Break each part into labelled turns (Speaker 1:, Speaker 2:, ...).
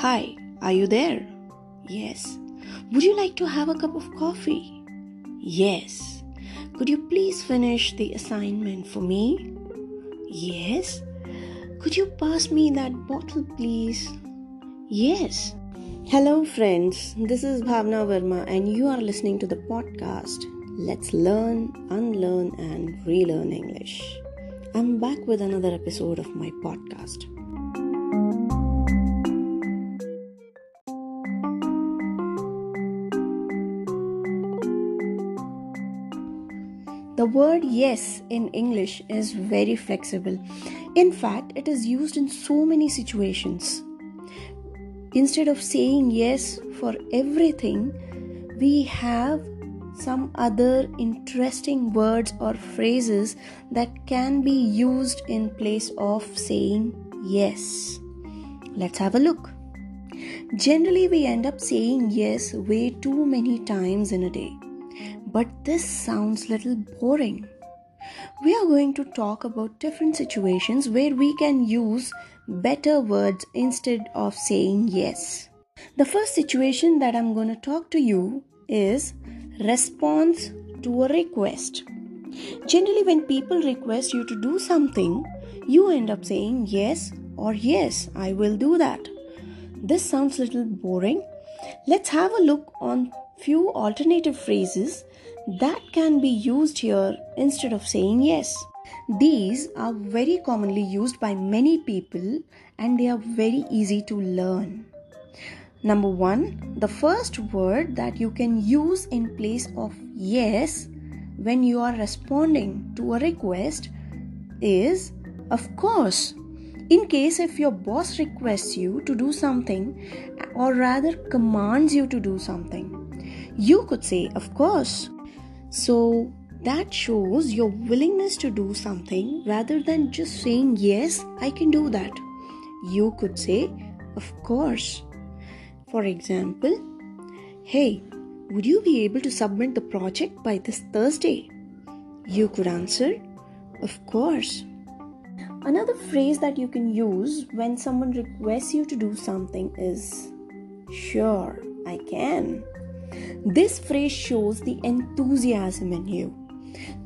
Speaker 1: Hi, are you there? Yes. Would you like to have a cup of coffee? Yes. Could you please finish the assignment for me? Yes. Could you pass me that bottle, please? Yes. Hello, friends. This is Bhavna Verma, and you are listening to the podcast Let's Learn, Unlearn, and Relearn English. I'm back with another episode of my podcast. The word yes in English is very flexible. In fact, it is used in so many situations. Instead of saying yes for everything, we have some other interesting words or phrases that can be used in place of saying yes. Let's have a look. Generally, we end up saying yes way too many times in a day. But this sounds little boring. We are going to talk about different situations where we can use better words instead of saying yes. The first situation that I'm going to talk to you is response to a request. Generally, when people request you to do something, you end up saying yes or yes, I will do that. This sounds little boring. Let's have a look on few alternative phrases that can be used here instead of saying yes. These are very commonly used by many people and they are very easy to learn. Number one, the first word that you can use in place of yes when you are responding to a request is of course. In case if your boss requests you to do something or rather commands you to do something, you could say of course. So that shows your willingness to do something rather than just saying, Yes, I can do that. You could say, Of course. For example, Hey, would you be able to submit the project by this Thursday? You could answer, Of course. Another phrase that you can use when someone requests you to do something is, Sure, I can. This phrase shows the enthusiasm in you.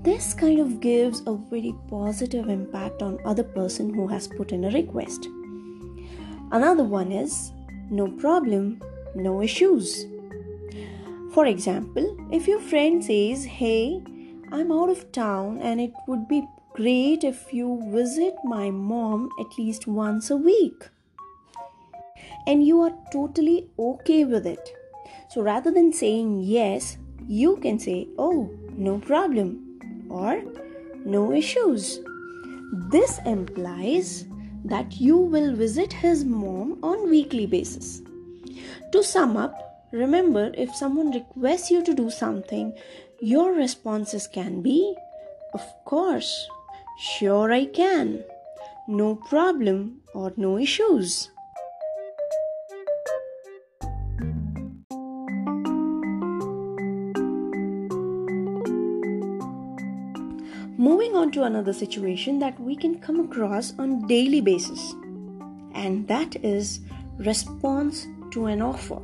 Speaker 1: This kind of gives a very positive impact on other person who has put in a request. Another one is no problem, no issues. For example, if your friend says, "Hey, I'm out of town and it would be great if you visit my mom at least once a week." And you are totally okay with it so rather than saying yes, you can say, oh, no problem or no issues. This implies that you will visit his mom on weekly basis. To sum up, remember if someone requests you to do something, your responses can be of course, sure I can, no problem or no issues. Moving on to another situation that we can come across on daily basis and that is response to an offer.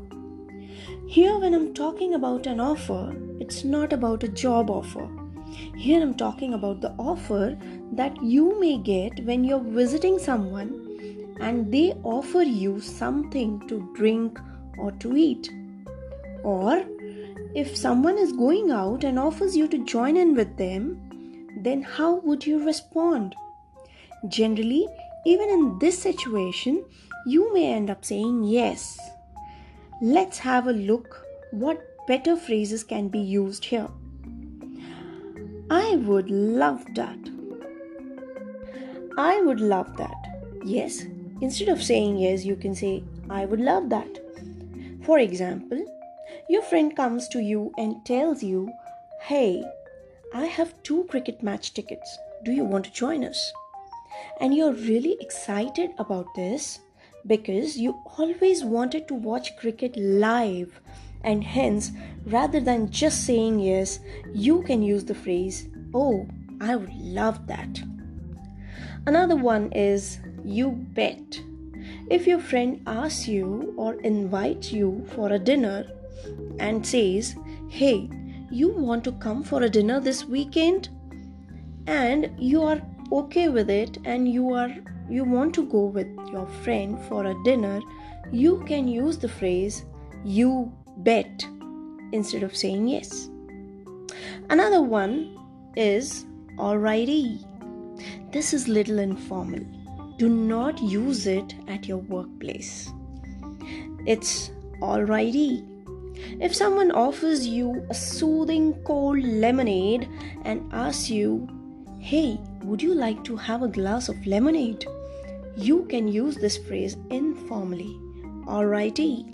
Speaker 1: Here when i'm talking about an offer it's not about a job offer. Here i'm talking about the offer that you may get when you're visiting someone and they offer you something to drink or to eat. Or if someone is going out and offers you to join in with them then how would you respond? Generally, even in this situation, you may end up saying yes. Let's have a look what better phrases can be used here. I would love that. I would love that. Yes, instead of saying yes, you can say I would love that. For example, your friend comes to you and tells you, Hey, I have two cricket match tickets. Do you want to join us? And you're really excited about this because you always wanted to watch cricket live, and hence, rather than just saying yes, you can use the phrase, Oh, I would love that. Another one is, You bet. If your friend asks you or invites you for a dinner and says, Hey, you want to come for a dinner this weekend? And you are okay with it and you are you want to go with your friend for a dinner, you can use the phrase you bet instead of saying yes. Another one is alrighty. This is little informal. Do not use it at your workplace. It's alrighty. If someone offers you a soothing cold lemonade and asks you, Hey, would you like to have a glass of lemonade? You can use this phrase informally. Alrighty.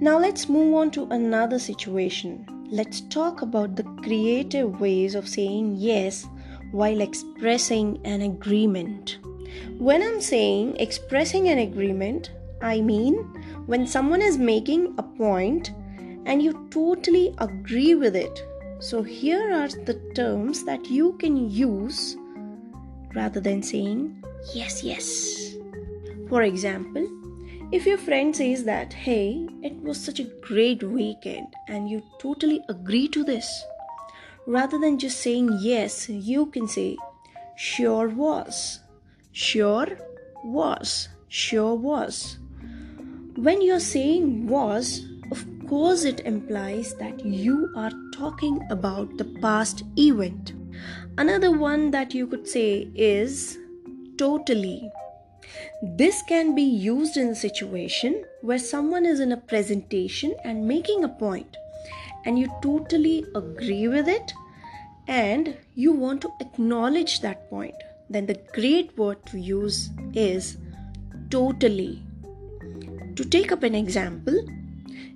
Speaker 1: Now let's move on to another situation. Let's talk about the creative ways of saying yes while expressing an agreement. When I'm saying expressing an agreement, I mean when someone is making a point and you totally agree with it. So here are the terms that you can use rather than saying yes, yes. For example, if your friend says that, hey, it was such a great weekend and you totally agree to this, rather than just saying yes, you can say, sure was, sure was, sure was. When you're saying was, of course, it implies that you are talking about the past event. Another one that you could say is totally. This can be used in a situation where someone is in a presentation and making a point, and you totally agree with it and you want to acknowledge that point. Then the great word to use is totally. To take up an example,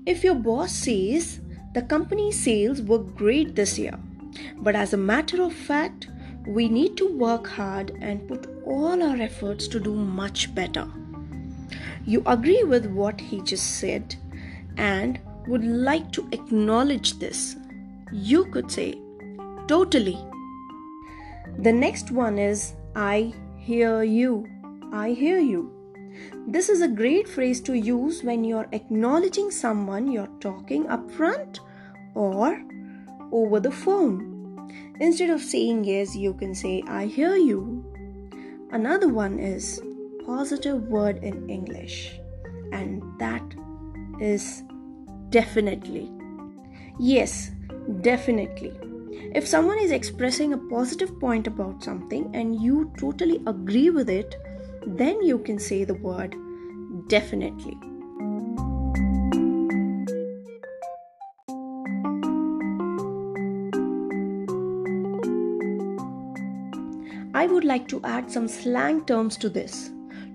Speaker 1: if your boss says the company's sales were great this year, but as a matter of fact, we need to work hard and put all our efforts to do much better. You agree with what he just said and would like to acknowledge this. You could say, Totally. The next one is, I hear you. I hear you. This is a great phrase to use when you're acknowledging someone you're talking upfront or over the phone. Instead of saying yes, you can say, I hear you. Another one is positive word in English, and that is definitely. Yes, definitely. If someone is expressing a positive point about something and you totally agree with it, then you can say the word definitely. I would like to add some slang terms to this.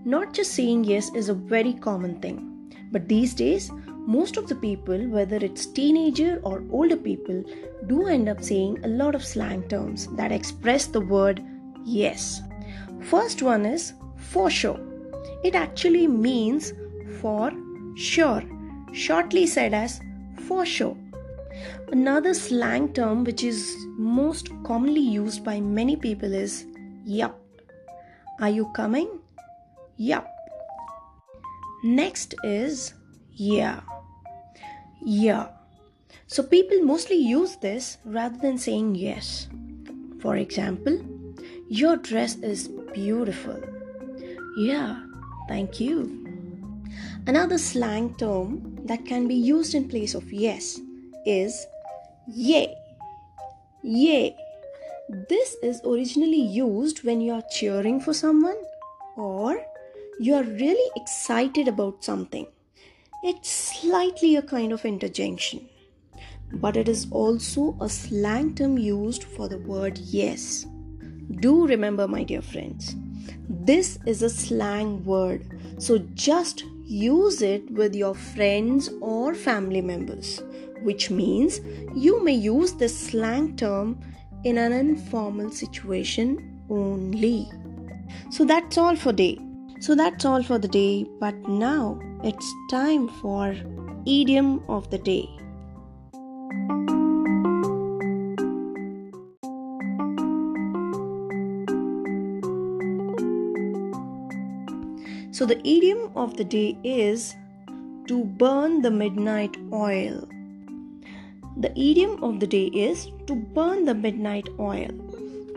Speaker 1: Not just saying yes is a very common thing, but these days, most of the people, whether it's teenager or older people, do end up saying a lot of slang terms that express the word yes. First one is for sure. It actually means for sure, shortly said as for sure. Another slang term which is most commonly used by many people is Yup. Are you coming? Yup. Next is yeah. Yeah. So people mostly use this rather than saying yes. For example, your dress is beautiful. Yeah, thank you. Another slang term that can be used in place of yes is yay. Yay. This is originally used when you are cheering for someone or you are really excited about something. It's slightly a kind of interjection, but it is also a slang term used for the word yes. Do remember, my dear friends, this is a slang word, so just use it with your friends or family members, which means you may use this slang term in an informal situation only. So that's all for day. So that's all for the day, but now it's time for idiom of the day. So the idiom of the day is to burn the midnight oil. The idiom of the day is to burn the midnight oil.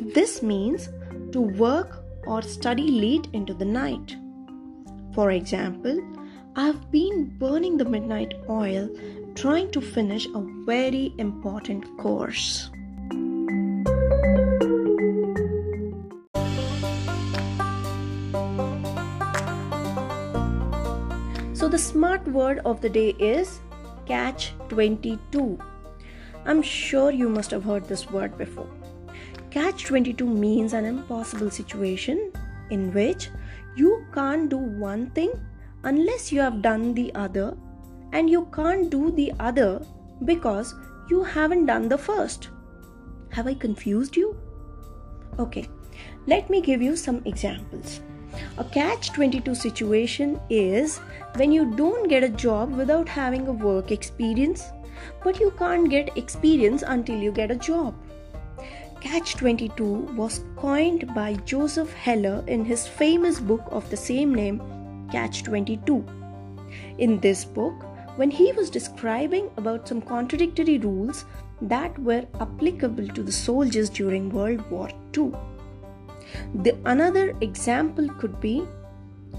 Speaker 1: This means to work or study late into the night. For example, I've been burning the midnight oil trying to finish a very important course. So, the smart word of the day is catch 22. I'm sure you must have heard this word before. Catch 22 means an impossible situation in which you can't do one thing unless you have done the other, and you can't do the other because you haven't done the first. Have I confused you? Okay, let me give you some examples. A catch 22 situation is when you don't get a job without having a work experience, but you can't get experience until you get a job. Catch 22 was coined by Joseph Heller in his famous book of the same name, Catch 22. In this book, when he was describing about some contradictory rules that were applicable to the soldiers during World War II. The another example could be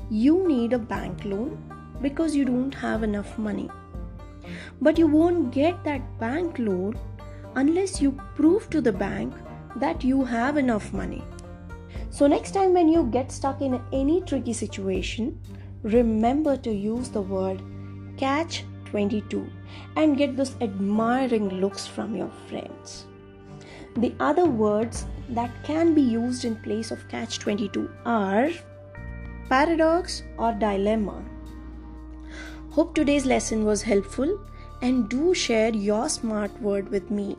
Speaker 1: you need a bank loan because you don't have enough money. But you won't get that bank loan unless you prove to the bank that you have enough money. So, next time when you get stuck in any tricky situation, remember to use the word catch 22 and get those admiring looks from your friends. The other words that can be used in place of catch 22 are paradox or dilemma. Hope today's lesson was helpful and do share your smart word with me.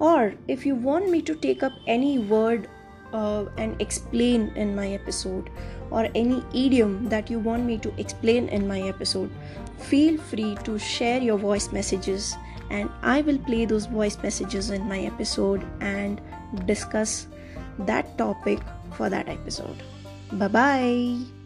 Speaker 1: Or if you want me to take up any word uh, and explain in my episode, or any idiom that you want me to explain in my episode, feel free to share your voice messages and I will play those voice messages in my episode and discuss that topic for that episode. Bye bye.